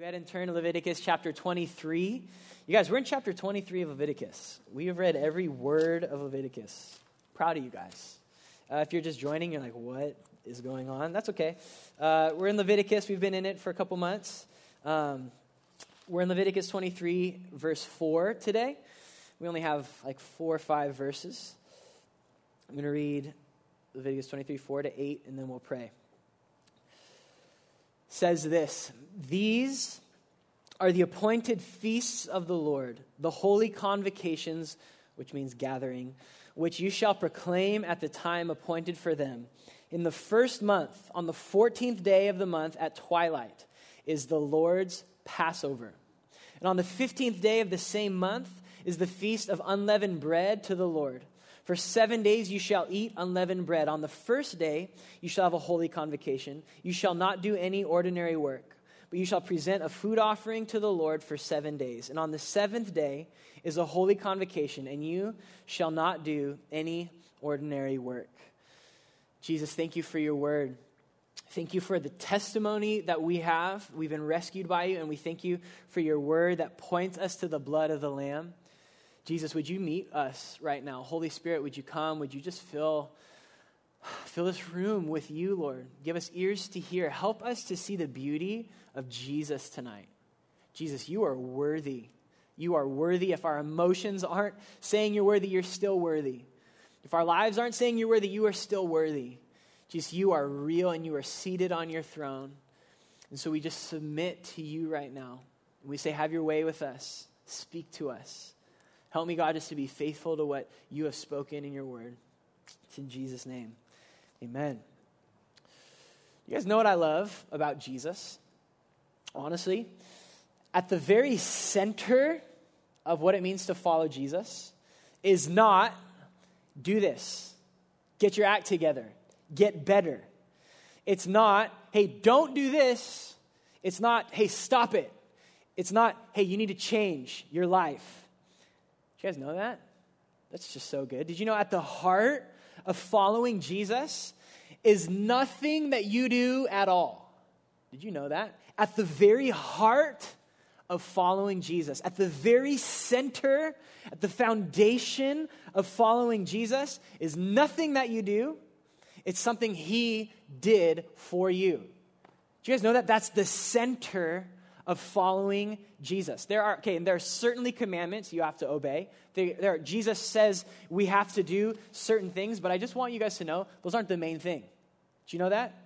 Go ahead and turn to Leviticus chapter 23. You guys, we're in chapter 23 of Leviticus. We have read every word of Leviticus. Proud of you guys. Uh, if you're just joining, you're like, what is going on? That's okay. Uh, we're in Leviticus. We've been in it for a couple months. Um, we're in Leviticus 23, verse 4 today. We only have like four or five verses. I'm going to read Leviticus 23, 4 to 8, and then we'll pray says this These are the appointed feasts of the Lord, the holy convocations, which means gathering, which you shall proclaim at the time appointed for them. In the first month, on the 14th day of the month at twilight, is the Lord's Passover. And on the 15th day of the same month is the feast of unleavened bread to the Lord. For seven days you shall eat unleavened bread. On the first day you shall have a holy convocation. You shall not do any ordinary work, but you shall present a food offering to the Lord for seven days. And on the seventh day is a holy convocation, and you shall not do any ordinary work. Jesus, thank you for your word. Thank you for the testimony that we have. We've been rescued by you, and we thank you for your word that points us to the blood of the Lamb. Jesus, would you meet us right now? Holy Spirit, would you come? Would you just fill, fill this room with you, Lord? Give us ears to hear. Help us to see the beauty of Jesus tonight. Jesus, you are worthy. You are worthy. If our emotions aren't saying you're worthy, you're still worthy. If our lives aren't saying you're worthy, you are still worthy. Jesus, you are real and you are seated on your throne. And so we just submit to you right now. And We say, Have your way with us. Speak to us. Help me, God, just to be faithful to what you have spoken in your word. It's in Jesus' name. Amen. You guys know what I love about Jesus? Honestly, at the very center of what it means to follow Jesus is not do this, get your act together, get better. It's not, hey, don't do this. It's not, hey, stop it. It's not, hey, you need to change your life you guys know that? That's just so good. Did you know at the heart of following Jesus is nothing that you do at all? Did you know that? At the very heart of following Jesus, at the very center, at the foundation of following Jesus is nothing that you do. It's something He did for you. Do you guys know that? That's the center of following Jesus. There are, okay, and there are certainly commandments you have to obey. There, there are, Jesus says we have to do certain things, but I just want you guys to know those aren't the main thing. Do you know that?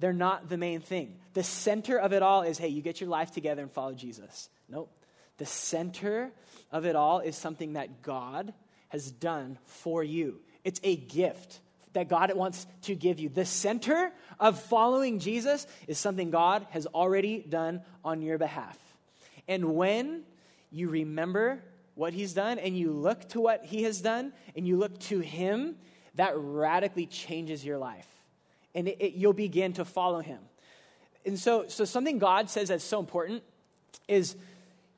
They're not the main thing. The center of it all is hey, you get your life together and follow Jesus. Nope. The center of it all is something that God has done for you. It's a gift that God wants to give you. The center of following Jesus is something God has already done on your behalf. And when you remember what He's done and you look to what He has done and you look to Him, that radically changes your life. And it, it, you'll begin to follow Him. And so, so, something God says that's so important is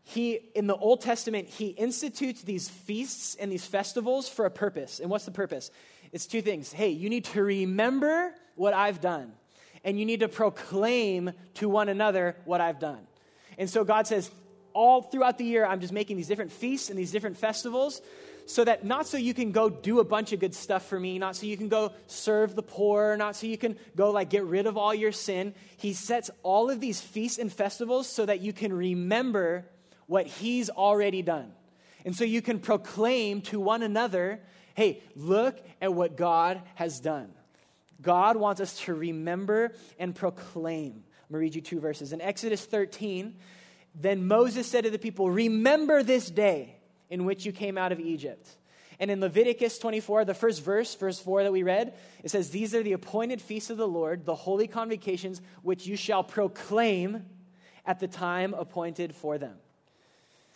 he in the old testament he institutes these feasts and these festivals for a purpose and what's the purpose it's two things. Hey, you need to remember what I've done, and you need to proclaim to one another what I've done. And so God says, all throughout the year, I'm just making these different feasts and these different festivals so that not so you can go do a bunch of good stuff for me, not so you can go serve the poor, not so you can go like get rid of all your sin. He sets all of these feasts and festivals so that you can remember what he's already done. And so you can proclaim to one another Hey, look at what God has done. God wants us to remember and proclaim. I'm going to read you two verses. In Exodus 13, then Moses said to the people, Remember this day in which you came out of Egypt. And in Leviticus 24, the first verse, verse 4 that we read, it says, These are the appointed feasts of the Lord, the holy convocations, which you shall proclaim at the time appointed for them.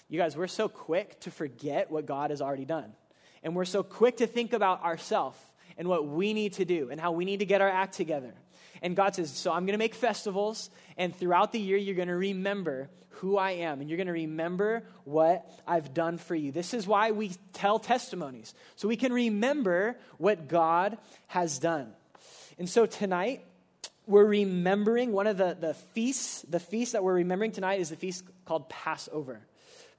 You guys, we're so quick to forget what God has already done. And we're so quick to think about ourselves and what we need to do and how we need to get our act together. And God says, So I'm going to make festivals, and throughout the year, you're going to remember who I am, and you're going to remember what I've done for you. This is why we tell testimonies, so we can remember what God has done. And so tonight, we're remembering one of the, the feasts, the feast that we're remembering tonight is the feast called Passover.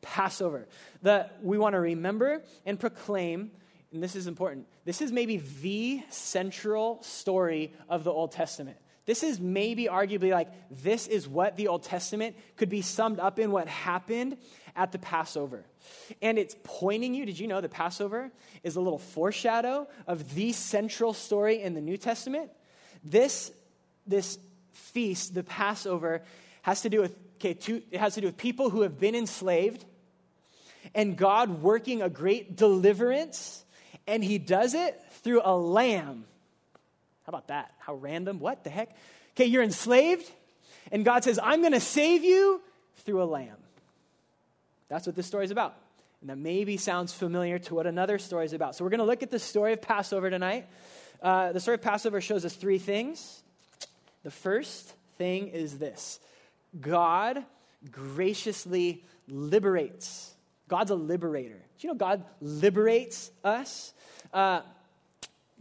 Passover. that we want to remember and proclaim, and this is important, this is maybe the central story of the Old Testament. This is maybe arguably like this is what the Old Testament could be summed up in what happened at the Passover. And it's pointing you, did you know the Passover is a little foreshadow of the central story in the New Testament? This, this feast, the Passover, has to do with, okay, two, it has to do with people who have been enslaved and God working a great deliverance, and he does it through a lamb how about that? How random? What the heck? Okay, you're enslaved, and God says, I'm going to save you through a lamb. That's what this story is about. And that maybe sounds familiar to what another story is about. So we're going to look at the story of Passover tonight. Uh, the story of Passover shows us three things. The first thing is this God graciously liberates. God's a liberator. Do you know God liberates us? Uh,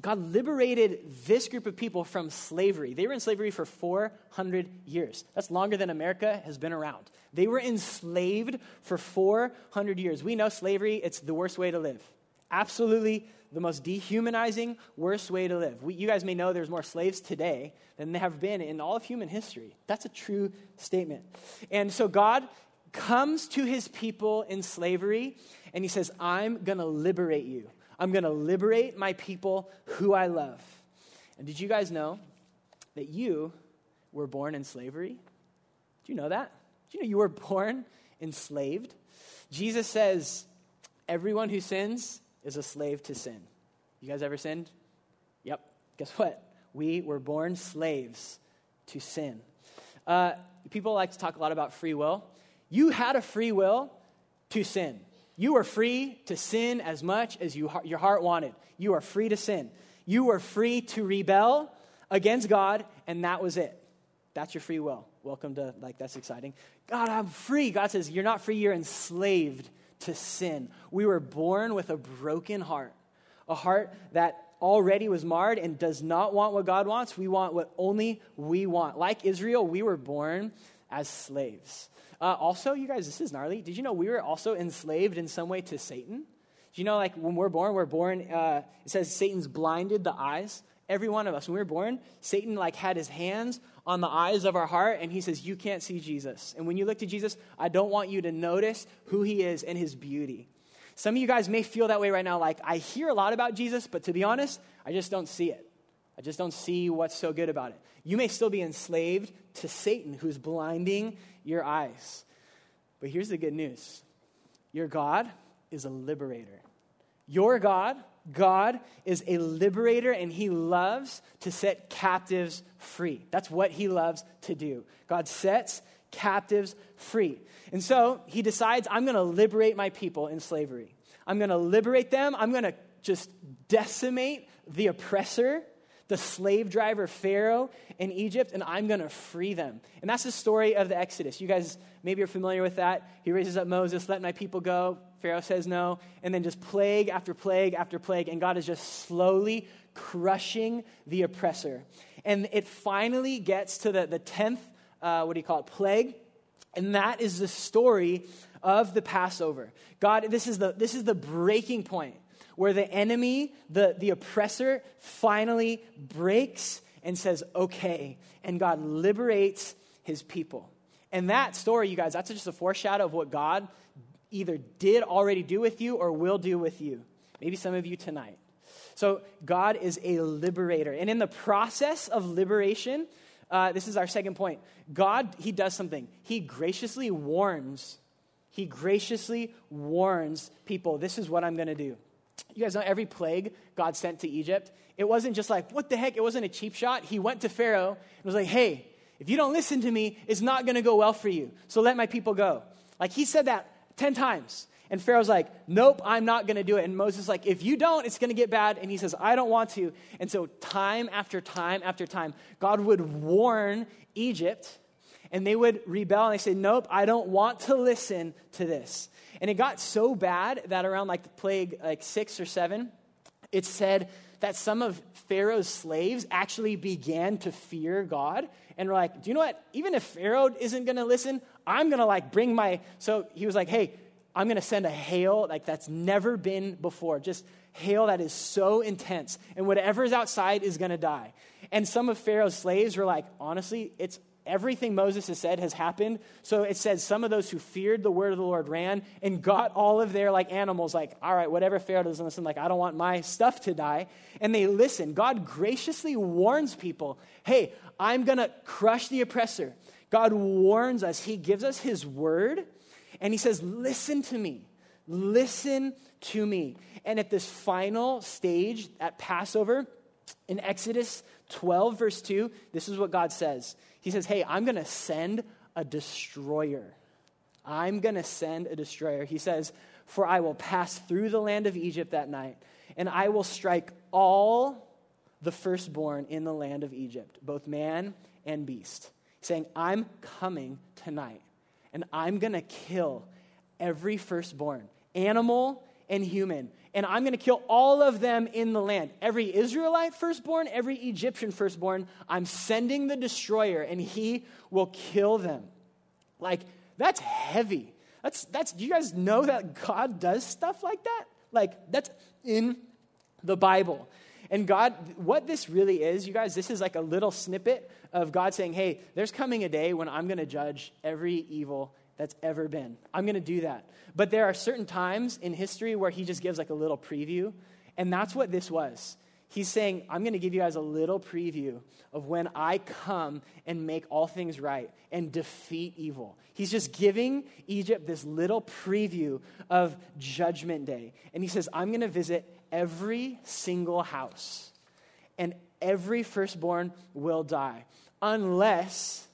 God liberated this group of people from slavery. They were in slavery for 400 years. That's longer than America has been around. They were enslaved for 400 years. We know slavery, it's the worst way to live. Absolutely the most dehumanizing, worst way to live. We, you guys may know there's more slaves today than there have been in all of human history. That's a true statement. And so God comes to his people in slavery and he says, I'm going to liberate you. I'm going to liberate my people who I love. And did you guys know that you were born in slavery? Do you know that? Do you know you were born enslaved? Jesus says, everyone who sins is a slave to sin. You guys ever sinned? Yep. Guess what? We were born slaves to sin. Uh, people like to talk a lot about free will. You had a free will to sin. You were free to sin as much as you, your heart wanted. You are free to sin. You were free to rebel against God, and that was it. That's your free will. Welcome to, like, that's exciting. God, I'm free. God says, You're not free, you're enslaved to sin. We were born with a broken heart, a heart that already was marred and does not want what God wants. We want what only we want. Like Israel, we were born as slaves. Uh, also, you guys, this is gnarly. Did you know we were also enslaved in some way to Satan? Do you know, like, when we're born, we're born, uh, it says Satan's blinded the eyes. Every one of us, when we were born, Satan, like, had his hands on the eyes of our heart, and he says, You can't see Jesus. And when you look to Jesus, I don't want you to notice who he is and his beauty. Some of you guys may feel that way right now, like, I hear a lot about Jesus, but to be honest, I just don't see it. I just don't see what's so good about it. You may still be enslaved to Satan, who's blinding your eyes. But here's the good news your God is a liberator. Your God, God is a liberator and he loves to set captives free. That's what he loves to do. God sets captives free. And so he decides, I'm going to liberate my people in slavery. I'm going to liberate them. I'm going to just decimate the oppressor the slave driver Pharaoh in Egypt, and I'm going to free them. And that's the story of the Exodus. You guys maybe are familiar with that. He raises up Moses, let my people go. Pharaoh says no. And then just plague after plague after plague, and God is just slowly crushing the oppressor. And it finally gets to the, the 10th, uh, what do you call it, plague. And that is the story of the Passover. God, this is the, this is the breaking point where the enemy, the, the oppressor, finally breaks and says, okay, and God liberates his people. And that story, you guys, that's just a foreshadow of what God either did already do with you or will do with you. Maybe some of you tonight. So, God is a liberator. And in the process of liberation, uh, this is our second point. God, He does something. He graciously warns. He graciously warns people this is what I'm going to do. You guys know every plague God sent to Egypt, it wasn't just like, what the heck? It wasn't a cheap shot. He went to Pharaoh and was like, hey, if you don't listen to me, it's not going to go well for you. So let my people go. Like he said that 10 times. And Pharaoh's like, nope, I'm not going to do it. And Moses like, if you don't, it's going to get bad. And he says, I don't want to. And so, time after time after time, God would warn Egypt, and they would rebel, and they say, nope, I don't want to listen to this. And it got so bad that around like the plague, like six or seven, it said that some of Pharaoh's slaves actually began to fear God and were like, do you know what? Even if Pharaoh isn't going to listen, I'm going to like bring my. So he was like, hey, I'm going to send a hail like that's never been before. Just hail that is so intense. And whatever is outside is going to die. And some of Pharaoh's slaves were like, honestly, it's everything Moses has said has happened. So it says some of those who feared the word of the Lord ran and got all of their like animals, like, all right, whatever Pharaoh doesn't listen, like, I don't want my stuff to die. And they listen. God graciously warns people, hey, I'm to crush the oppressor. God warns us. He gives us his word and he says, listen to me. Listen to me. And at this final stage at Passover, in Exodus 12, verse 2, this is what God says. He says, Hey, I'm going to send a destroyer. I'm going to send a destroyer. He says, For I will pass through the land of Egypt that night, and I will strike all the firstborn in the land of Egypt, both man and beast. Saying, I'm coming tonight, and I'm going to kill every firstborn, animal and human and I'm going to kill all of them in the land. Every Israelite firstborn, every Egyptian firstborn, I'm sending the destroyer, and he will kill them. Like, that's heavy. That's, that's, do you guys know that God does stuff like that? Like, that's in the Bible. And God, what this really is, you guys, this is like a little snippet of God saying, hey, there's coming a day when I'm going to judge every evil that's ever been. I'm going to do that. But there are certain times in history where he just gives like a little preview, and that's what this was. He's saying, I'm going to give you guys a little preview of when I come and make all things right and defeat evil. He's just giving Egypt this little preview of Judgment Day. And he says, I'm going to visit every single house, and every firstborn will die, unless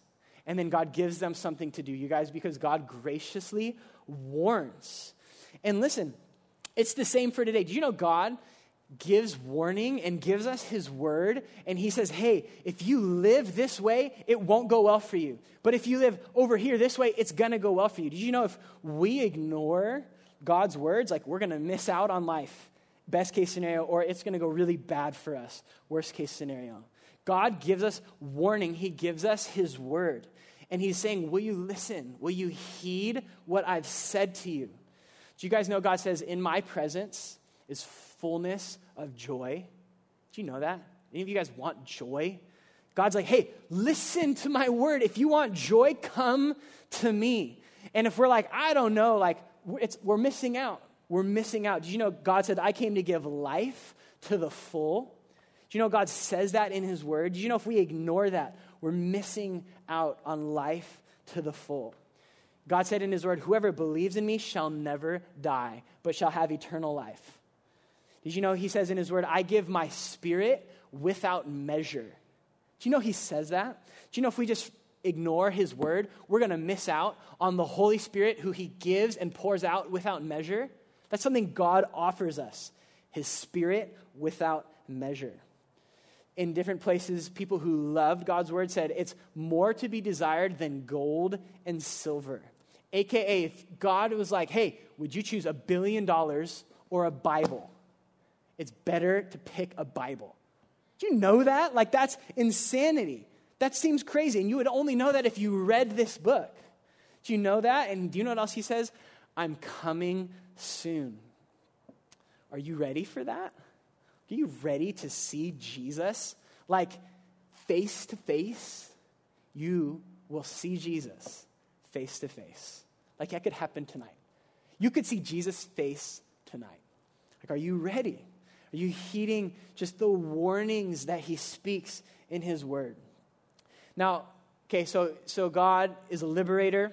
and then God gives them something to do, you guys, because God graciously warns. And listen, it's the same for today. Do you know God gives warning and gives us his word and he says, "Hey, if you live this way, it won't go well for you. But if you live over here this way, it's going to go well for you." Did you know if we ignore God's words, like we're going to miss out on life? Best case scenario or it's going to go really bad for us. Worst case scenario. God gives us warning, He gives us His word. And He's saying, Will you listen? Will you heed what I've said to you? Do you guys know God says, In my presence is fullness of joy? Do you know that? Any of you guys want joy? God's like, Hey, listen to my word. If you want joy, come to me. And if we're like, I don't know, like, we're missing out. We're missing out. Did you know God said, I came to give life to the full? Do you know God says that in His Word? Do you know if we ignore that, we're missing out on life to the full? God said in His Word, Whoever believes in me shall never die, but shall have eternal life. Did you know He says in His Word, I give my spirit without measure? Do you know He says that? Do you know if we just ignore His Word, we're going to miss out on the Holy Spirit who He gives and pours out without measure? That's something God offers us His Spirit without measure in different places, people who loved God's word said it's more to be desired than gold and silver. AKA, if God was like, hey, would you choose a billion dollars or a Bible? It's better to pick a Bible. Do you know that? Like, that's insanity. That seems crazy. And you would only know that if you read this book. Do you know that? And do you know what else he says? I'm coming soon. Are you ready for that? Are you ready to see Jesus? Like face to face, you will see Jesus face to face. Like that could happen tonight. You could see Jesus' face tonight. Like, are you ready? Are you heeding just the warnings that he speaks in his word? Now, okay, so, so God is a liberator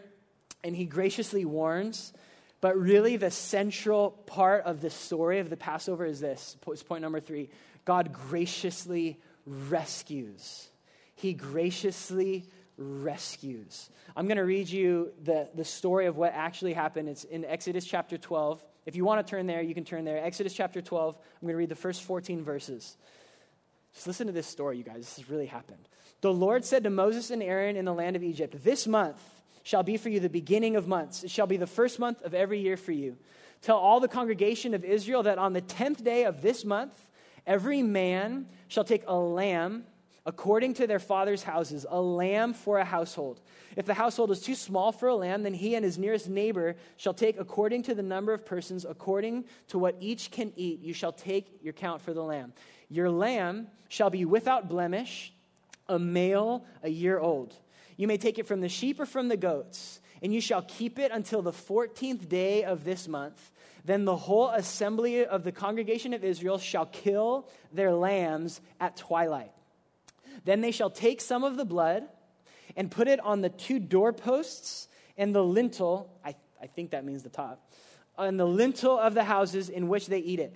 and he graciously warns. But really, the central part of the story of the Passover is this point number three God graciously rescues. He graciously rescues. I'm going to read you the, the story of what actually happened. It's in Exodus chapter 12. If you want to turn there, you can turn there. Exodus chapter 12. I'm going to read the first 14 verses. Just listen to this story, you guys. This has really happened. The Lord said to Moses and Aaron in the land of Egypt, This month, shall be for you the beginning of months. It shall be the first month of every year for you. Tell all the congregation of Israel that on the tenth day of this month, Every man shall take a lamb according to their father's houses, a lamb for a household. If the household is too small for a lamb, then he and his nearest neighbor shall take according to the number of persons, according to what each can eat. You shall take your count for the lamb. Your lamb shall be without blemish, a male, a year old. You may take it from the sheep or from the goats, and you shall keep it until the 14th day of this month. Then the whole assembly of the congregation of Israel shall kill their lambs at twilight. Then they shall take some of the blood and put it on the two doorposts and the lintel, I, I think that means the top, on the lintel of the houses in which they eat it.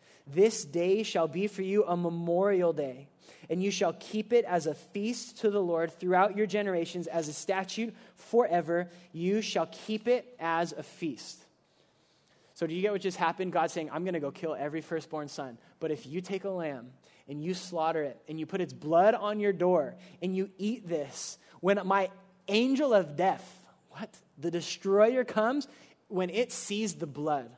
This day shall be for you a memorial day, and you shall keep it as a feast to the Lord throughout your generations, as a statute forever. You shall keep it as a feast. So, do you get what just happened? God saying, I'm going to go kill every firstborn son. But if you take a lamb and you slaughter it and you put its blood on your door and you eat this, when my angel of death, what? The destroyer comes, when it sees the blood,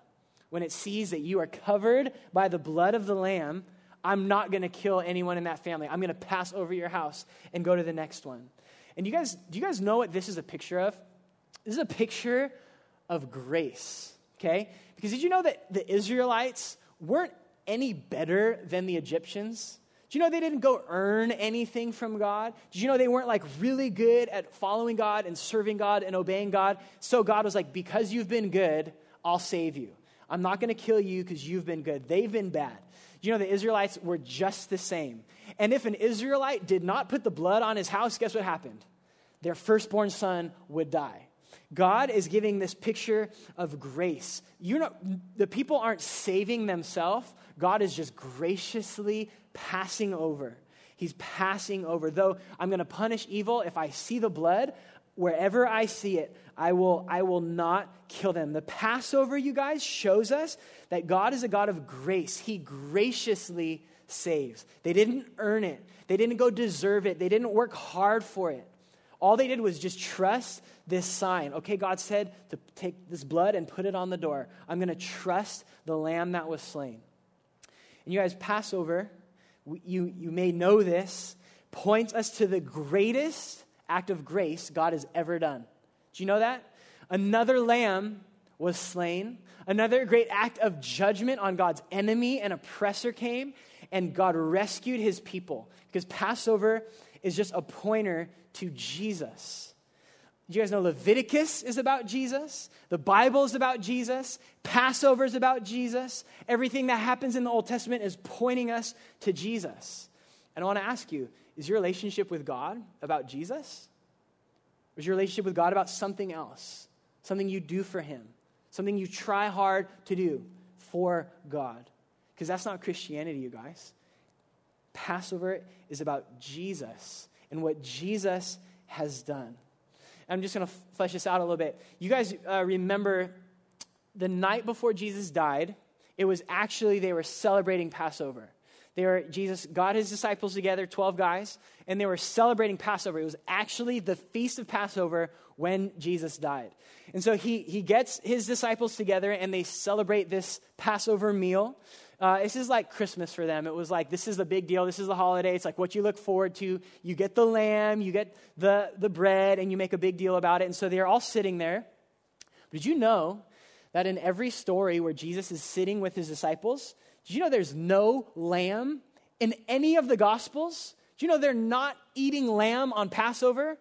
when it sees that you are covered by the blood of the lamb, I'm not going to kill anyone in that family. I'm going to pass over your house and go to the next one. And you guys, do you guys know what this is a picture of? This is a picture of grace, okay? Because did you know that the Israelites weren't any better than the Egyptians? Do you know they didn't go earn anything from God? Did you know they weren't like really good at following God and serving God and obeying God? So God was like, because you've been good, I'll save you. I'm not going to kill you because you've been good. They've been bad. You know the Israelites were just the same? And if an Israelite did not put the blood on his house, guess what happened? Their firstborn son would die. God is giving this picture of grace. You know, the people aren't saving themselves. God is just graciously passing over. He's passing over. Though I'm going to punish evil if I see the blood, wherever I see it, I will, I will not kill them. The Passover, you guys, shows us that God is a God of grace. He graciously saves. They didn't earn it, they didn't go deserve it, they didn't work hard for it. All they did was just trust this sign. Okay, God said to take this blood and put it on the door. I'm going to trust the lamb that was slain. And you guys, Passover, you, you may know this, points us to the greatest act of grace God has ever done. Do you know that? Another lamb was slain. Another great act of judgment on God's enemy and oppressor came, and God rescued his people. Because Passover is just a pointer to Jesus. Do you guys know Leviticus is about Jesus? The Bible is about Jesus. Passover is about Jesus. Everything that happens in the Old Testament is pointing us to Jesus. And I want to ask you is your relationship with God about Jesus? Or is your relationship with God about something else? Something you do for Him? Something you try hard to do for God? Because that's not Christianity, you guys. Passover is about Jesus and what Jesus has done. I'm just going to flesh this out a little bit. You guys uh, remember the night before Jesus died, it was actually they were celebrating Passover. They were, Jesus got his disciples together, 12 guys, and they were celebrating Passover. It was actually the feast of Passover when Jesus died. And so he, he gets his disciples together and they celebrate this Passover meal. Uh, this is like Christmas for them. It was like, this is the big deal. This is the holiday. It's like what you look forward to. You get the lamb, you get the, the bread, and you make a big deal about it. And so they're all sitting there. Did you know that in every story where Jesus is sitting with his disciples, did you know there's no lamb in any of the Gospels? Do you know they're not eating lamb on Passover?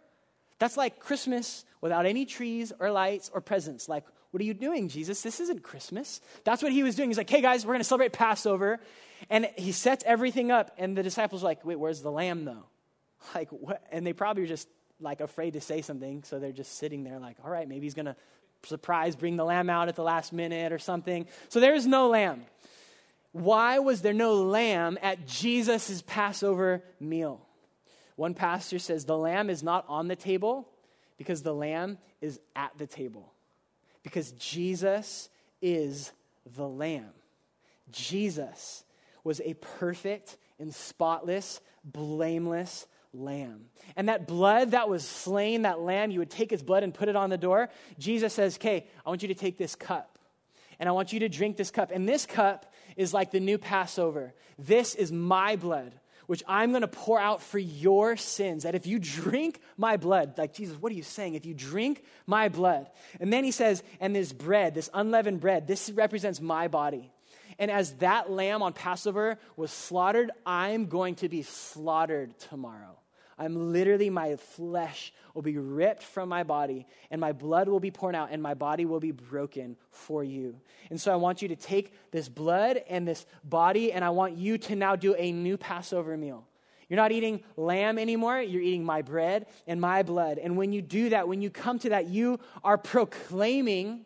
That's like Christmas without any trees or lights or presents. Like, what are you doing, Jesus? This isn't Christmas. That's what he was doing. He's like, hey guys, we're going to celebrate Passover. And he sets everything up, and the disciples are like, wait, where's the lamb though? Like, what? And they probably are just like afraid to say something, so they're just sitting there like, all right, maybe he's going to surprise bring the lamb out at the last minute or something. So there is no lamb. Why was there no lamb at Jesus' Passover meal? One pastor says the lamb is not on the table because the lamb is at the table. Because Jesus is the lamb. Jesus was a perfect and spotless, blameless lamb. And that blood that was slain, that lamb, you would take his blood and put it on the door. Jesus says, Okay, I want you to take this cup and I want you to drink this cup. And this cup is like the new Passover. This is my blood, which I'm going to pour out for your sins. That if you drink my blood, like Jesus, what are you saying? If you drink my blood. And then he says, and this bread, this unleavened bread, this represents my body. And as that lamb on Passover was slaughtered, I'm going to be slaughtered tomorrow. I'm literally, my flesh will be ripped from my body, and my blood will be poured out, and my body will be broken for you. And so I want you to take this blood and this body, and I want you to now do a new Passover meal. You're not eating lamb anymore. You're eating my bread and my blood. And when you do that, when you come to that, you are proclaiming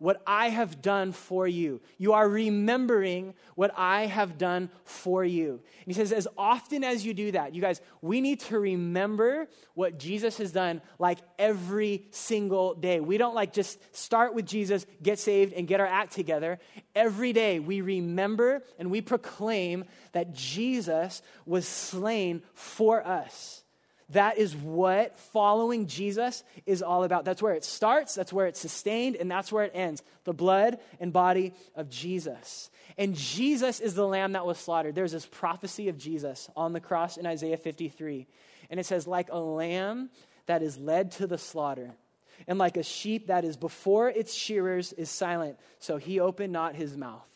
what I have done for you. You are remembering what I have done for you. And he says, as often as you do that, you guys, we need to remember what Jesus has done like every single day. We don't like just start with Jesus, get saved, and get our act together. Every day we remember and we proclaim that Jesus was slain for us. That is what following Jesus is all about. That's where it starts, that's where it's sustained, and that's where it ends. The blood and body of Jesus. And Jesus is the lamb that was slaughtered. There's this prophecy of Jesus on the cross in Isaiah 53. And it says, like a lamb that is led to the slaughter, and like a sheep that is before its shearers is silent, so he opened not his mouth.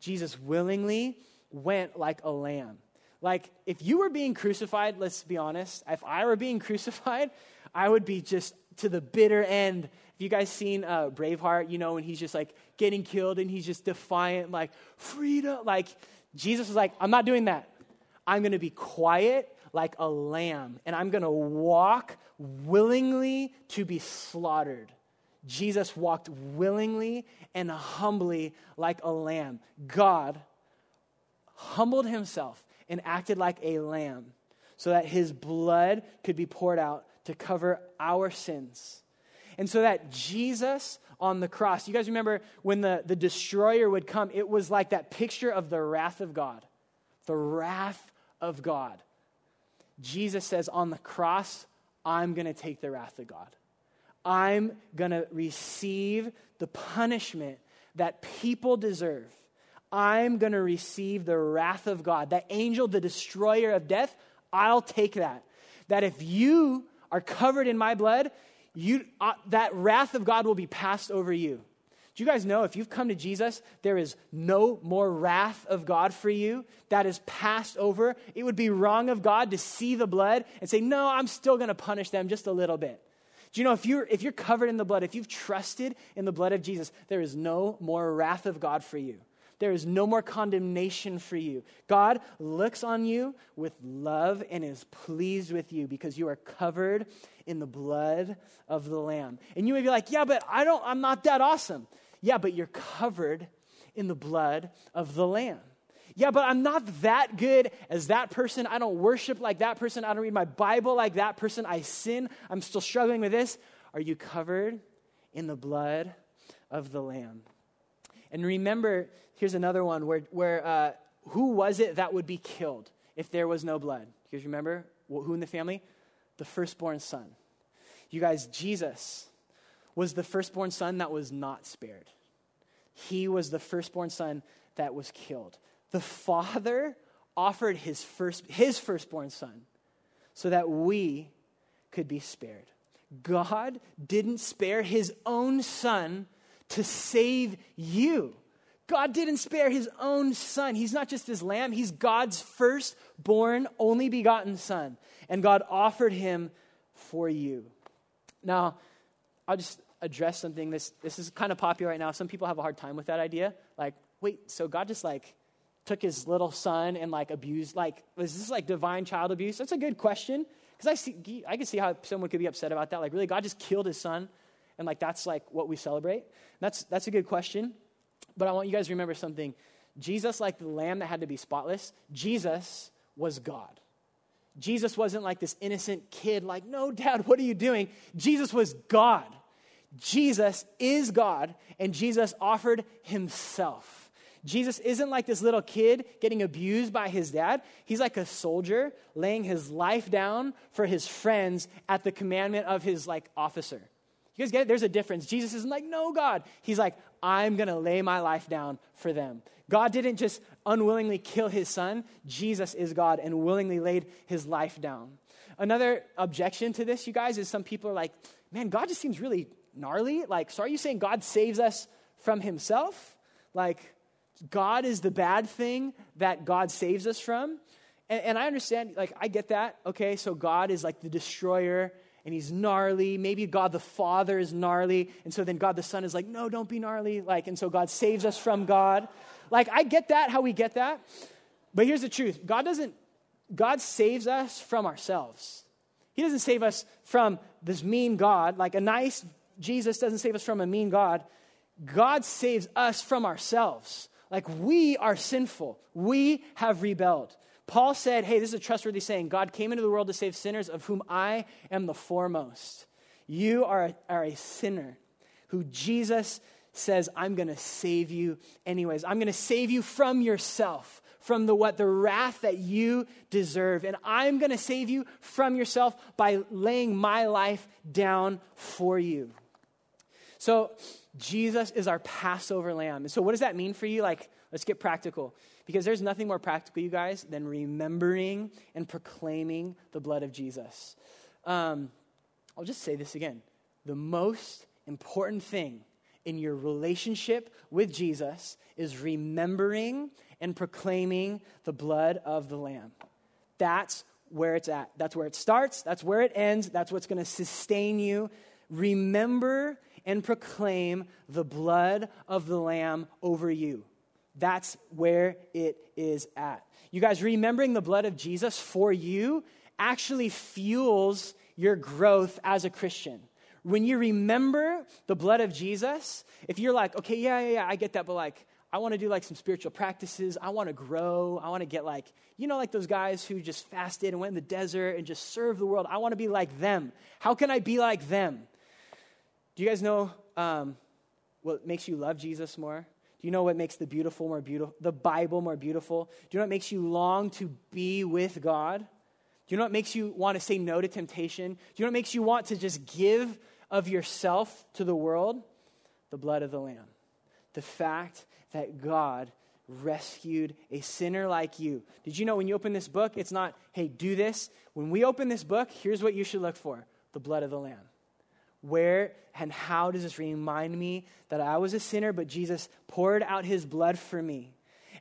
Jesus willingly went like a lamb. Like, if you were being crucified, let's be honest, if I were being crucified, I would be just to the bitter end. Have you guys seen uh, Braveheart? You know, when he's just like getting killed and he's just defiant, like, freedom. Like, Jesus was like, I'm not doing that. I'm going to be quiet like a lamb, and I'm going to walk willingly to be slaughtered. Jesus walked willingly and humbly like a lamb. God humbled himself and acted like a lamb so that his blood could be poured out to cover our sins. And so that Jesus on the cross, you guys remember when the, the destroyer would come, it was like that picture of the wrath of God. The wrath of God. Jesus says, on the cross, I'm going to take the wrath of God. I'm going to receive the punishment that people deserve I'm going to receive the wrath of God. That angel, the destroyer of death, I'll take that. That if you are covered in my blood, you, uh, that wrath of God will be passed over you. Do you guys know if you've come to Jesus, there is no more wrath of God for you that is passed over? It would be wrong of God to see the blood and say, No, I'm still going to punish them just a little bit. Do you know if you're, if you're covered in the blood, if you've trusted in the blood of Jesus, there is no more wrath of God for you. There is no more condemnation for you. God looks on you with love and is pleased with you because you are covered in the blood of the Lamb. And you may be like, yeah, but I don't, I'm not that awesome. Yeah, but you're covered in the blood of the Lamb. Yeah, but I'm not that good as that person. I don't worship like that person. I don't read my Bible like that person. I sin. I'm still struggling with this. Are you covered in the blood of the Lamb? And remember, here's another one where, where uh, who was it that would be killed if there was no blood? You guys remember who in the family? The firstborn son. You guys, Jesus was the firstborn son that was not spared. He was the firstborn son that was killed. The father offered his first his firstborn son so that we could be spared. God didn't spare his own son to save you. God didn't spare his own son. He's not just his lamb, he's God's firstborn, only begotten son. And God offered him for you. Now, I'll just address something. This, this is kind of popular right now. Some people have a hard time with that idea. Like, wait, so God just like took his little son and like abused, like, was this like divine child abuse? That's a good question. Because I see, I can see how someone could be upset about that. Like, really, God just killed his son, and like that's like what we celebrate. That's that's a good question. But I want you guys to remember something. Jesus, like the lamb that had to be spotless, Jesus was God. Jesus wasn't like this innocent kid, like, no, dad, what are you doing? Jesus was God. Jesus is God, and Jesus offered himself. Jesus isn't like this little kid getting abused by his dad. He's like a soldier laying his life down for his friends at the commandment of his like officer. You guys get it? There's a difference. Jesus isn't like, no, God. He's like, I'm going to lay my life down for them. God didn't just unwillingly kill his son. Jesus is God and willingly laid his life down. Another objection to this, you guys, is some people are like, man, God just seems really gnarly. Like, so are you saying God saves us from himself? Like, God is the bad thing that God saves us from? And, and I understand, like, I get that. Okay, so God is like the destroyer and he's gnarly. Maybe God the Father is gnarly. And so then God the Son is like, no, don't be gnarly. Like, and so God saves us from God. Like, I get that, how we get that. But here's the truth God doesn't, God saves us from ourselves. He doesn't save us from this mean God. Like a nice Jesus doesn't save us from a mean God. God saves us from ourselves. Like we are sinful, we have rebelled. Paul said, Hey, this is a trustworthy saying God came into the world to save sinners, of whom I am the foremost. You are a, are a sinner who Jesus says, I'm going to save you anyways. I'm going to save you from yourself, from the what the wrath that you deserve. And I'm going to save you from yourself by laying my life down for you. So Jesus is our Passover lamb. And so what does that mean for you? Like, let's get practical. Because there's nothing more practical, you guys, than remembering and proclaiming the blood of Jesus. Um, I'll just say this again. The most important thing in your relationship with Jesus is remembering and proclaiming the blood of the Lamb. That's where it's at. That's where it starts. That's where it ends. That's what's going to sustain you. Remember and proclaim the blood of the Lamb over you. That's where it is at. You guys, remembering the blood of Jesus for you actually fuels your growth as a Christian. When you remember the blood of Jesus, if you're like, okay, yeah, yeah, yeah, I get that, but like, I want to do like some spiritual practices. I want to grow. I want to get like, you know, like those guys who just fasted and went in the desert and just served the world. I want to be like them. How can I be like them? Do you guys know um, what makes you love Jesus more? Do you know what makes the beautiful more beautiful, the Bible more beautiful? Do you know what makes you long to be with God? Do you know what makes you want to say no to temptation? Do you know what makes you want to just give of yourself to the world? The blood of the Lamb. The fact that God rescued a sinner like you. Did you know when you open this book, it's not, hey, do this. When we open this book, here's what you should look for the blood of the Lamb. Where and how does this remind me that I was a sinner, but Jesus poured out his blood for me?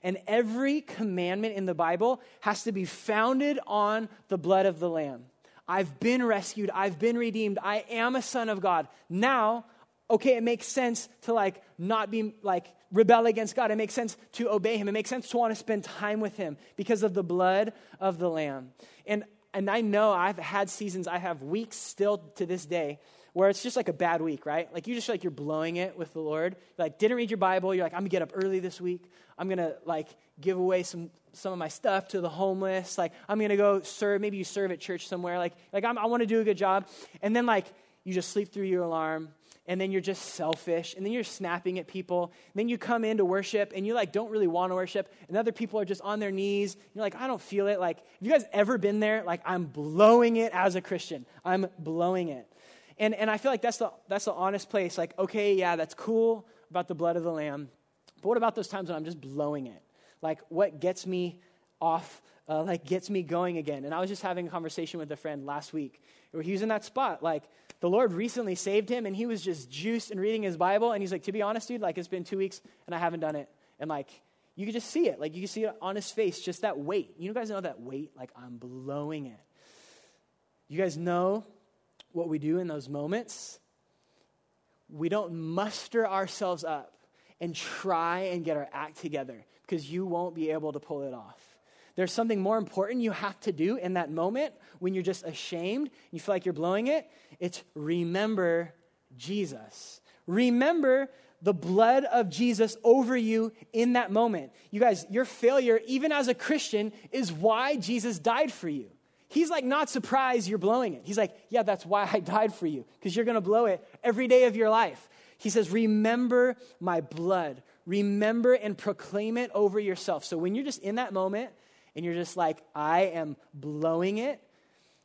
And every commandment in the Bible has to be founded on the blood of the Lamb. I've been rescued. I've been redeemed. I am a son of God. Now, okay, it makes sense to like not be like rebel against God. It makes sense to obey him. It makes sense to want to spend time with him because of the blood of the Lamb. And and I know I've had seasons, I have weeks still to this day where it's just like a bad week, right? Like you just feel like you're blowing it with the Lord. You're like didn't read your Bible. You're like I'm gonna get up early this week. I'm gonna like give away some some of my stuff to the homeless. Like I'm gonna go serve. Maybe you serve at church somewhere. Like like I'm, I want to do a good job. And then like you just sleep through your alarm and then you're just selfish and then you're snapping at people and then you come into worship and you like don't really want to worship and other people are just on their knees you're like i don't feel it like have you guys ever been there like i'm blowing it as a christian i'm blowing it and, and I feel like that's the, that's the honest place. Like, okay, yeah, that's cool about the blood of the Lamb. But what about those times when I'm just blowing it? Like, what gets me off, uh, like, gets me going again? And I was just having a conversation with a friend last week where he was in that spot. Like, the Lord recently saved him and he was just juiced and reading his Bible. And he's like, to be honest, dude, like, it's been two weeks and I haven't done it. And like, you can just see it. Like, you can see it on his face, just that weight. You guys know that weight? Like, I'm blowing it. You guys know what we do in those moments? We don't muster ourselves up and try and get our act together because you won't be able to pull it off. There's something more important you have to do in that moment when you're just ashamed, you feel like you're blowing it. It's remember Jesus. Remember the blood of Jesus over you in that moment. You guys, your failure, even as a Christian, is why Jesus died for you. He's like not surprised you're blowing it. He's like, yeah, that's why I died for you, because you're going to blow it every day of your life. He says, remember my blood. Remember and proclaim it over yourself. So when you're just in that moment and you're just like, I am blowing it,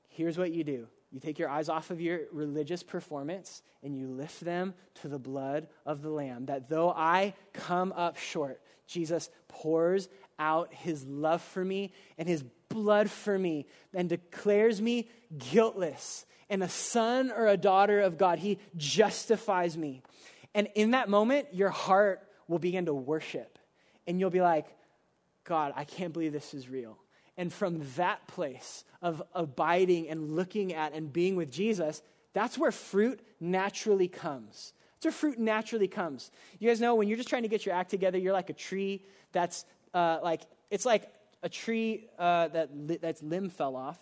here's what you do you take your eyes off of your religious performance and you lift them to the blood of the Lamb. That though I come up short, Jesus pours out his love for me and his blood for me and declares me guiltless and a son or a daughter of God. He justifies me. And in that moment, your heart will begin to worship. And you'll be like, God, I can't believe this is real. And from that place of abiding and looking at and being with Jesus, that's where fruit naturally comes. That's where fruit naturally comes. You guys know when you're just trying to get your act together, you're like a tree that's uh, like, it's like a tree uh, that li- that's limb fell off,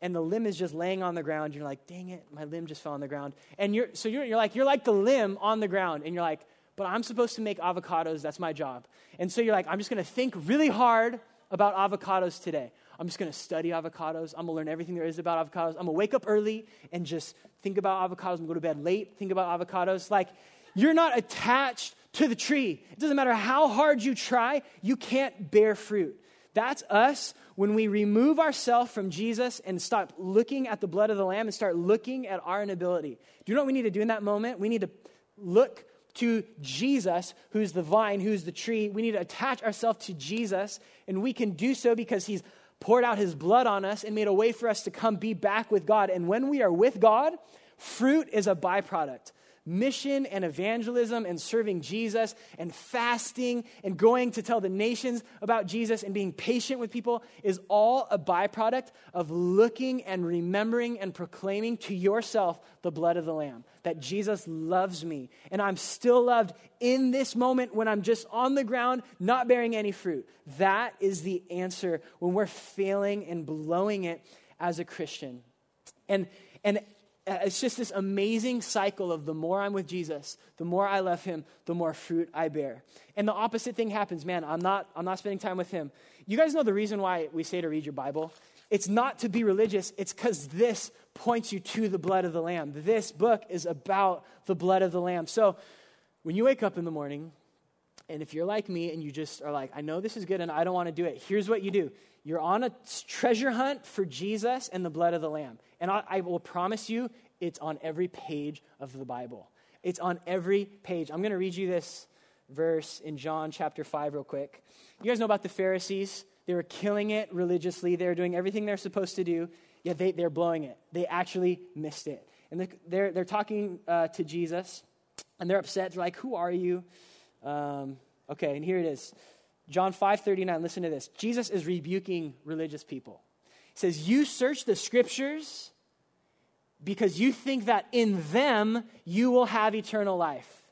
and the limb is just laying on the ground. You're like, dang it, my limb just fell on the ground. And you're so you're, you're like you're like the limb on the ground, and you're like, but I'm supposed to make avocados. That's my job. And so you're like, I'm just to think really hard about avocados today. I'm just to study avocados. I'm to learn everything there is about avocados. I'm to wake up early and just think about avocados. I'm to go to bed late, think about avocados. Like, you're not attached to the tree. It doesn't matter how hard you try, you can't bear fruit. That's us when we remove ourselves from Jesus and stop looking at the blood of the Lamb and start looking at our inability. Do you know what we need to do in that moment? We need to look to Jesus, who's the vine, who's the tree. We need to attach ourselves to Jesus, and we can do so because he's poured out his blood on us and made a way for us to come be back with God. And when we are with God, fruit is a byproduct mission and evangelism and serving Jesus and fasting and going to tell the nations about Jesus and being patient with people is all a byproduct of looking and remembering and proclaiming to yourself the blood of the Lamb. That Jesus loves me and I'm still loved in this moment when I'm just on the ground, not bearing any fruit. That is the answer when we're failing and blowing it as a Christian. And, and it's just this amazing cycle of the more I'm with Jesus, the more I love him, the more fruit I bear. And the opposite thing happens, man, I'm not I'm not spending time with him. You guys know the reason why we say to read your Bible? It's not to be religious, it's cuz this points you to the blood of the lamb. This book is about the blood of the lamb. So, when you wake up in the morning, and if you're like me and you just are like, I know this is good and I don't want to do it, here's what you do. You're on a treasure hunt for Jesus and the blood of the Lamb. And I, I will promise you, it's on every page of the Bible. It's on every page. I'm going to read you this verse in John chapter 5 real quick. You guys know about the Pharisees? They were killing it religiously. They were doing everything they're supposed to do, yet they, they're blowing it. They actually missed it. And they're, they're talking uh, to Jesus, and they're upset. They're like, Who are you? Um, okay, and here it is. John 5:39, listen to this. Jesus is rebuking religious people. He says, "You search the scriptures because you think that in them you will have eternal life.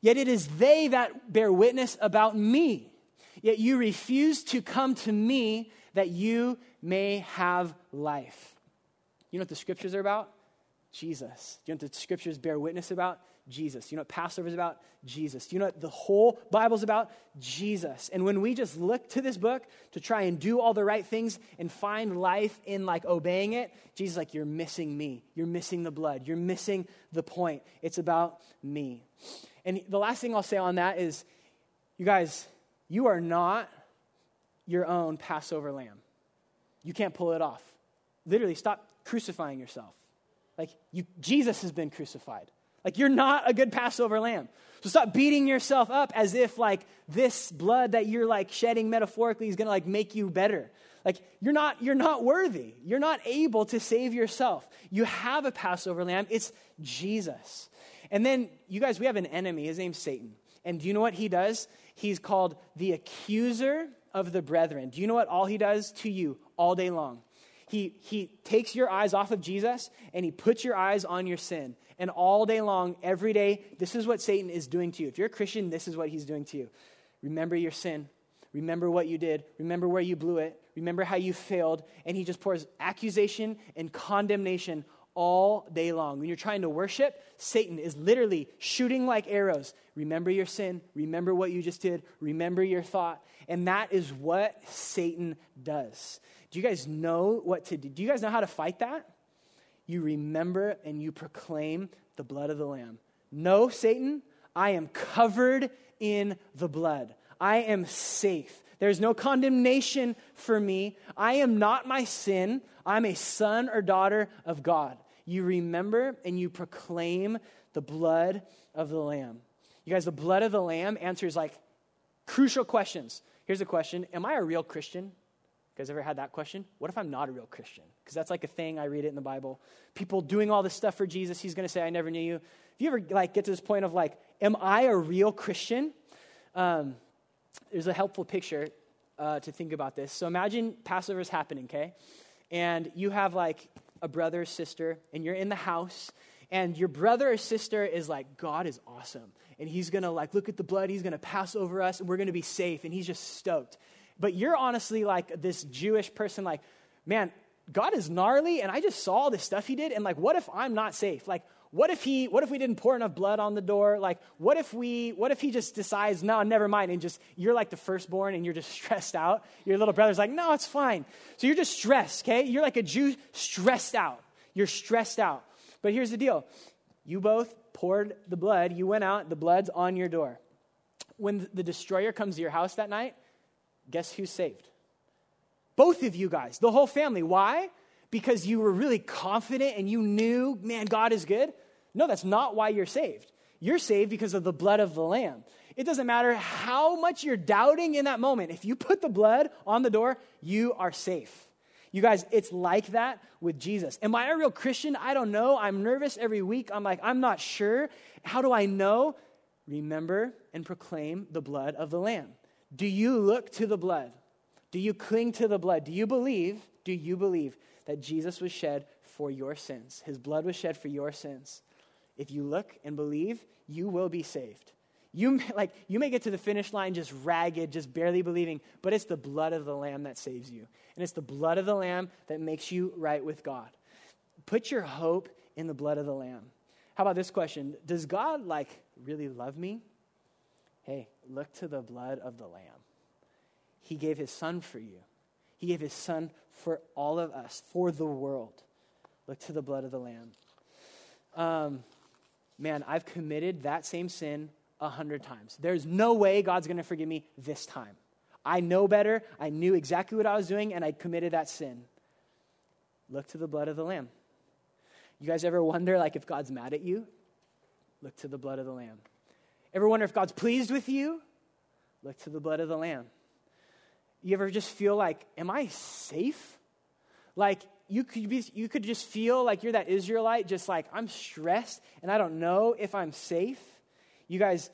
Yet it is they that bear witness about me. Yet you refuse to come to me that you may have life." You know what the scriptures are about? Jesus. Do you know what the scriptures bear witness about? Jesus. You know what Passover is about? Jesus. You know what the whole Bible's about? Jesus. And when we just look to this book to try and do all the right things and find life in like obeying it, Jesus like, you're missing me. You're missing the blood. You're missing the point. It's about me. And the last thing I'll say on that is, you guys, you are not your own Passover lamb. You can't pull it off. Literally, stop crucifying yourself. Like, you, Jesus has been crucified. Like, you're not a good Passover lamb. So stop beating yourself up as if, like, this blood that you're, like, shedding metaphorically is going to, like, make you better. Like, you're not, you're not worthy. You're not able to save yourself. You have a Passover lamb. It's Jesus. And then, you guys, we have an enemy. His name's Satan. And do you know what he does? He's called the accuser of the brethren. Do you know what all he does to you all day long? He, he takes your eyes off of Jesus and he puts your eyes on your sin. And all day long, every day, this is what Satan is doing to you. If you're a Christian, this is what he's doing to you. Remember your sin. Remember what you did. Remember where you blew it. Remember how you failed. And he just pours accusation and condemnation all day long. When you're trying to worship, Satan is literally shooting like arrows. Remember your sin. Remember what you just did. Remember your thought. And that is what Satan does. Do you guys know what to do? Do you guys know how to fight that? You remember and you proclaim the blood of the Lamb. No, Satan, I am covered in the blood. I am safe. There's no condemnation for me. I am not my sin. I'm a son or daughter of God. You remember and you proclaim the blood of the Lamb. You guys, the blood of the Lamb answers like crucial questions. Here's a question Am I a real Christian? Guys ever had that question? What if I'm not a real Christian? Because that's like a thing. I read it in the Bible. People doing all this stuff for Jesus. He's going to say, I never knew you. If you ever like get to this point of like, am I a real Christian? Um, there's a helpful picture uh, to think about this. So imagine Passover is happening, okay? And you have like a brother or sister, and you're in the house, and your brother or sister is like, God is awesome. And he's gonna like look at the blood, he's gonna pass over us, and we're gonna be safe, and he's just stoked. But you're honestly like this Jewish person, like, man, God is gnarly, and I just saw all this stuff he did, and like, what if I'm not safe? Like, what if he what if we didn't pour enough blood on the door? Like what if we what if he just decides no never mind and just you're like the firstborn and you're just stressed out. Your little brother's like no it's fine. So you're just stressed okay? You're like a jew stressed out. You're stressed out. But here's the deal. You both poured the blood. You went out. The blood's on your door. When the destroyer comes to your house that night guess who's saved both of you guys the whole family why because you were really confident and you knew, man, God is good. No, that's not why you're saved. You're saved because of the blood of the Lamb. It doesn't matter how much you're doubting in that moment. If you put the blood on the door, you are safe. You guys, it's like that with Jesus. Am I a real Christian? I don't know. I'm nervous every week. I'm like, I'm not sure. How do I know? Remember and proclaim the blood of the Lamb. Do you look to the blood? Do you cling to the blood? Do you believe? Do you believe that Jesus was shed for your sins. His blood was shed for your sins. If you look and believe, you will be saved. You may, like you may get to the finish line just ragged, just barely believing, but it's the blood of the lamb that saves you. And it's the blood of the lamb that makes you right with God. Put your hope in the blood of the lamb. How about this question? Does God like really love me? Hey, look to the blood of the lamb. He gave his son for you. He gave his son for all of us, for the world. Look to the blood of the Lamb. Um, man, I've committed that same sin a hundred times. There's no way God's going to forgive me this time. I know better. I knew exactly what I was doing, and I committed that sin. Look to the blood of the Lamb. You guys ever wonder, like, if God's mad at you? Look to the blood of the Lamb. Ever wonder if God's pleased with you? Look to the blood of the Lamb. You ever just feel like, am I safe? Like, you could, be, you could just feel like you're that Israelite, just like, I'm stressed and I don't know if I'm safe. You guys,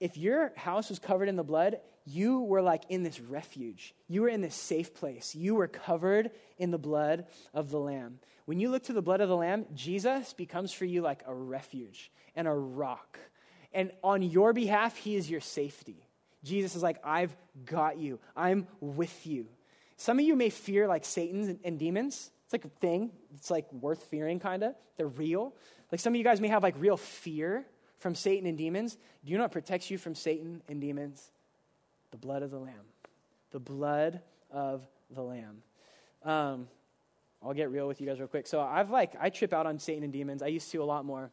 if your house was covered in the blood, you were like in this refuge. You were in this safe place. You were covered in the blood of the Lamb. When you look to the blood of the Lamb, Jesus becomes for you like a refuge and a rock. And on your behalf, he is your safety. Jesus is like, I've got you. I'm with you. Some of you may fear like Satan and demons. It's like a thing. It's like worth fearing, kind of. They're real. Like some of you guys may have like real fear from Satan and demons. Do you know what protects you from Satan and demons? The blood of the Lamb. The blood of the Lamb. Um, I'll get real with you guys real quick. So I've like I trip out on Satan and demons. I used to a lot more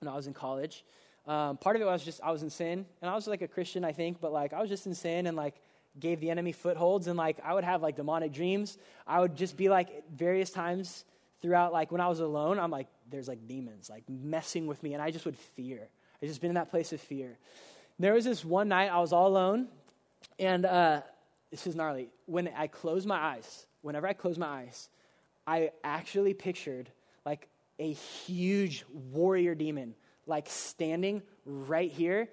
when I was in college. Um, part of it was just I was in sin, and I was like a Christian, I think, but like I was just in sin and like gave the enemy footholds, and like I would have like demonic dreams. I would just be like various times throughout, like when I was alone, I'm like, there's like demons like messing with me, and I just would fear. I just been in that place of fear. There was this one night I was all alone, and uh, this is gnarly. When I closed my eyes, whenever I closed my eyes, I actually pictured like a huge warrior demon like standing right here,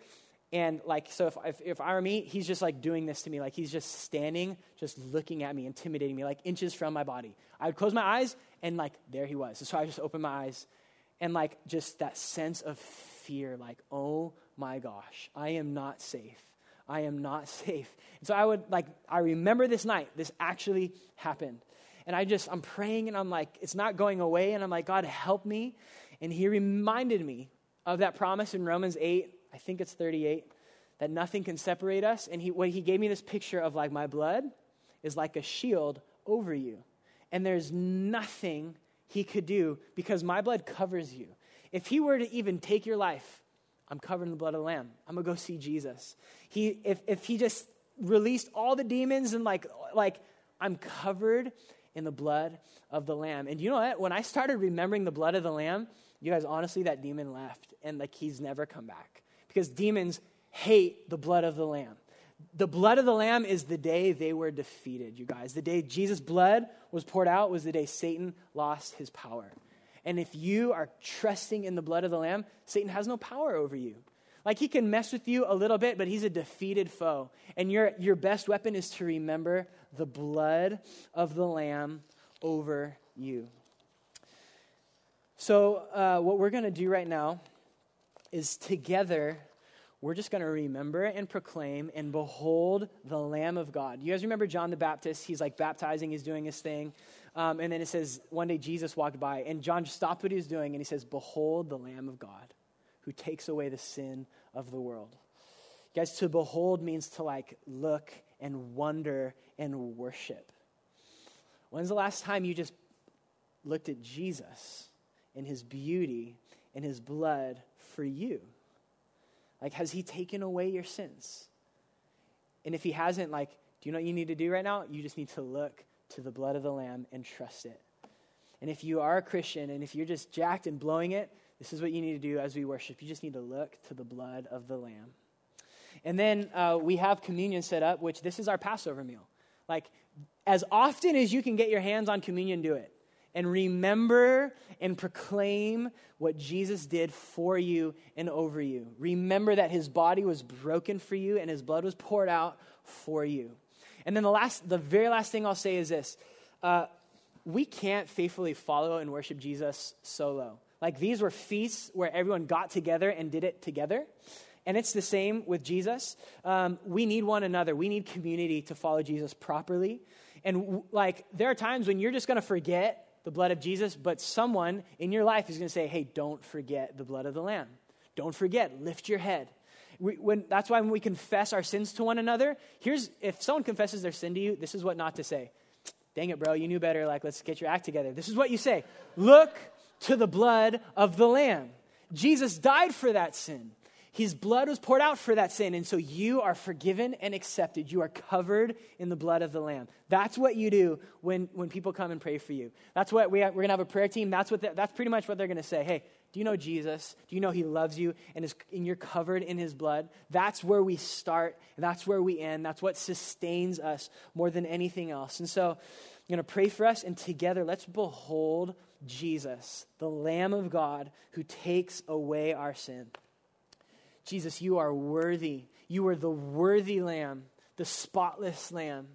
And like, so if, if, if I were me, he's just like doing this to me. Like he's just standing, just looking at me, intimidating me, like inches from my body. I would close my eyes and like there he was. So I just opened my eyes and like just that sense of fear, like, oh my gosh, I am not safe. I am not safe. And so I would like, I remember this night, this actually happened. And I just, I'm praying and I'm like, it's not going away. And I'm like, God, help me. And he reminded me of that promise in Romans 8 I think it's 38, that nothing can separate us. And he, what he gave me this picture of like my blood is like a shield over you. And there's nothing he could do because my blood covers you. If he were to even take your life, I'm covered in the blood of the Lamb. I'm gonna go see Jesus. He, if, if he just released all the demons and like, like I'm covered in the blood of the Lamb. And you know what? When I started remembering the blood of the Lamb, you guys, honestly, that demon left and like he's never come back because demons hate the blood of the Lamb. The blood of the Lamb is the day they were defeated, you guys. The day Jesus' blood was poured out was the day Satan lost his power. And if you are trusting in the blood of the Lamb, Satan has no power over you. Like he can mess with you a little bit, but he's a defeated foe. And your, your best weapon is to remember the blood of the Lamb over you. So, uh, what we're going to do right now is together, we're just going to remember and proclaim and behold the Lamb of God. You guys remember John the Baptist? He's like baptizing, he's doing his thing. Um, and then it says, one day Jesus walked by, and John stopped what he was doing, and he says, Behold the Lamb of God who takes away the sin of the world. You Guys, to behold means to like look and wonder and worship. When's the last time you just looked at Jesus and his beauty and his blood for you? Like, has he taken away your sins? And if he hasn't, like, do you know what you need to do right now? You just need to look to the blood of the Lamb and trust it. And if you are a Christian and if you're just jacked and blowing it, this is what you need to do as we worship. You just need to look to the blood of the Lamb. And then uh, we have communion set up, which this is our Passover meal. Like, as often as you can get your hands on communion, do it and remember and proclaim what Jesus did for you and over you. Remember that his body was broken for you and his blood was poured out for you. And then the last, the very last thing I'll say is this: uh, we can't faithfully follow and worship Jesus solo. Like these were feasts where everyone got together and did it together. And it's the same with Jesus. Um, we need one another. We need community to follow Jesus properly. And like, there are times when you're just going to forget the blood of Jesus, but someone in your life is going to say, hey, don't forget the blood of the Lamb. Don't forget, lift your head. We, when, that's why when we confess our sins to one another, here's if someone confesses their sin to you, this is what not to say. Dang it, bro, you knew better. Like, let's get your act together. This is what you say Look to the blood of the Lamb. Jesus died for that sin. His blood was poured out for that sin. And so you are forgiven and accepted. You are covered in the blood of the Lamb. That's what you do when, when people come and pray for you. That's what we, we're going to have a prayer team. That's, what that's pretty much what they're going to say. Hey, do you know Jesus? Do you know he loves you and, is, and you're covered in his blood? That's where we start. That's where we end. That's what sustains us more than anything else. And so I'm going to pray for us, and together let's behold Jesus, the Lamb of God who takes away our sin. Jesus, you are worthy. You are the worthy lamb, the spotless lamb.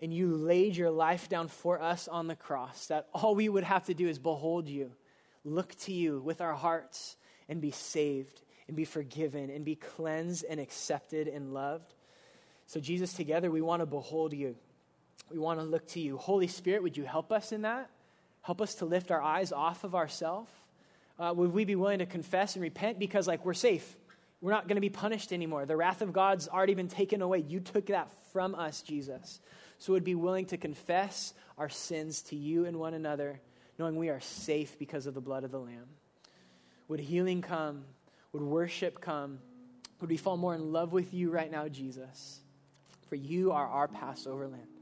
And you laid your life down for us on the cross, that all we would have to do is behold you, look to you with our hearts, and be saved, and be forgiven, and be cleansed, and accepted, and loved. So, Jesus, together we want to behold you. We want to look to you. Holy Spirit, would you help us in that? Help us to lift our eyes off of ourselves uh, would we be willing to confess and repent because, like, we're safe? We're not going to be punished anymore. The wrath of God's already been taken away. You took that from us, Jesus. So, would be willing to confess our sins to you and one another, knowing we are safe because of the blood of the Lamb. Would healing come? Would worship come? Would we fall more in love with you right now, Jesus? For you are our Passover lamb.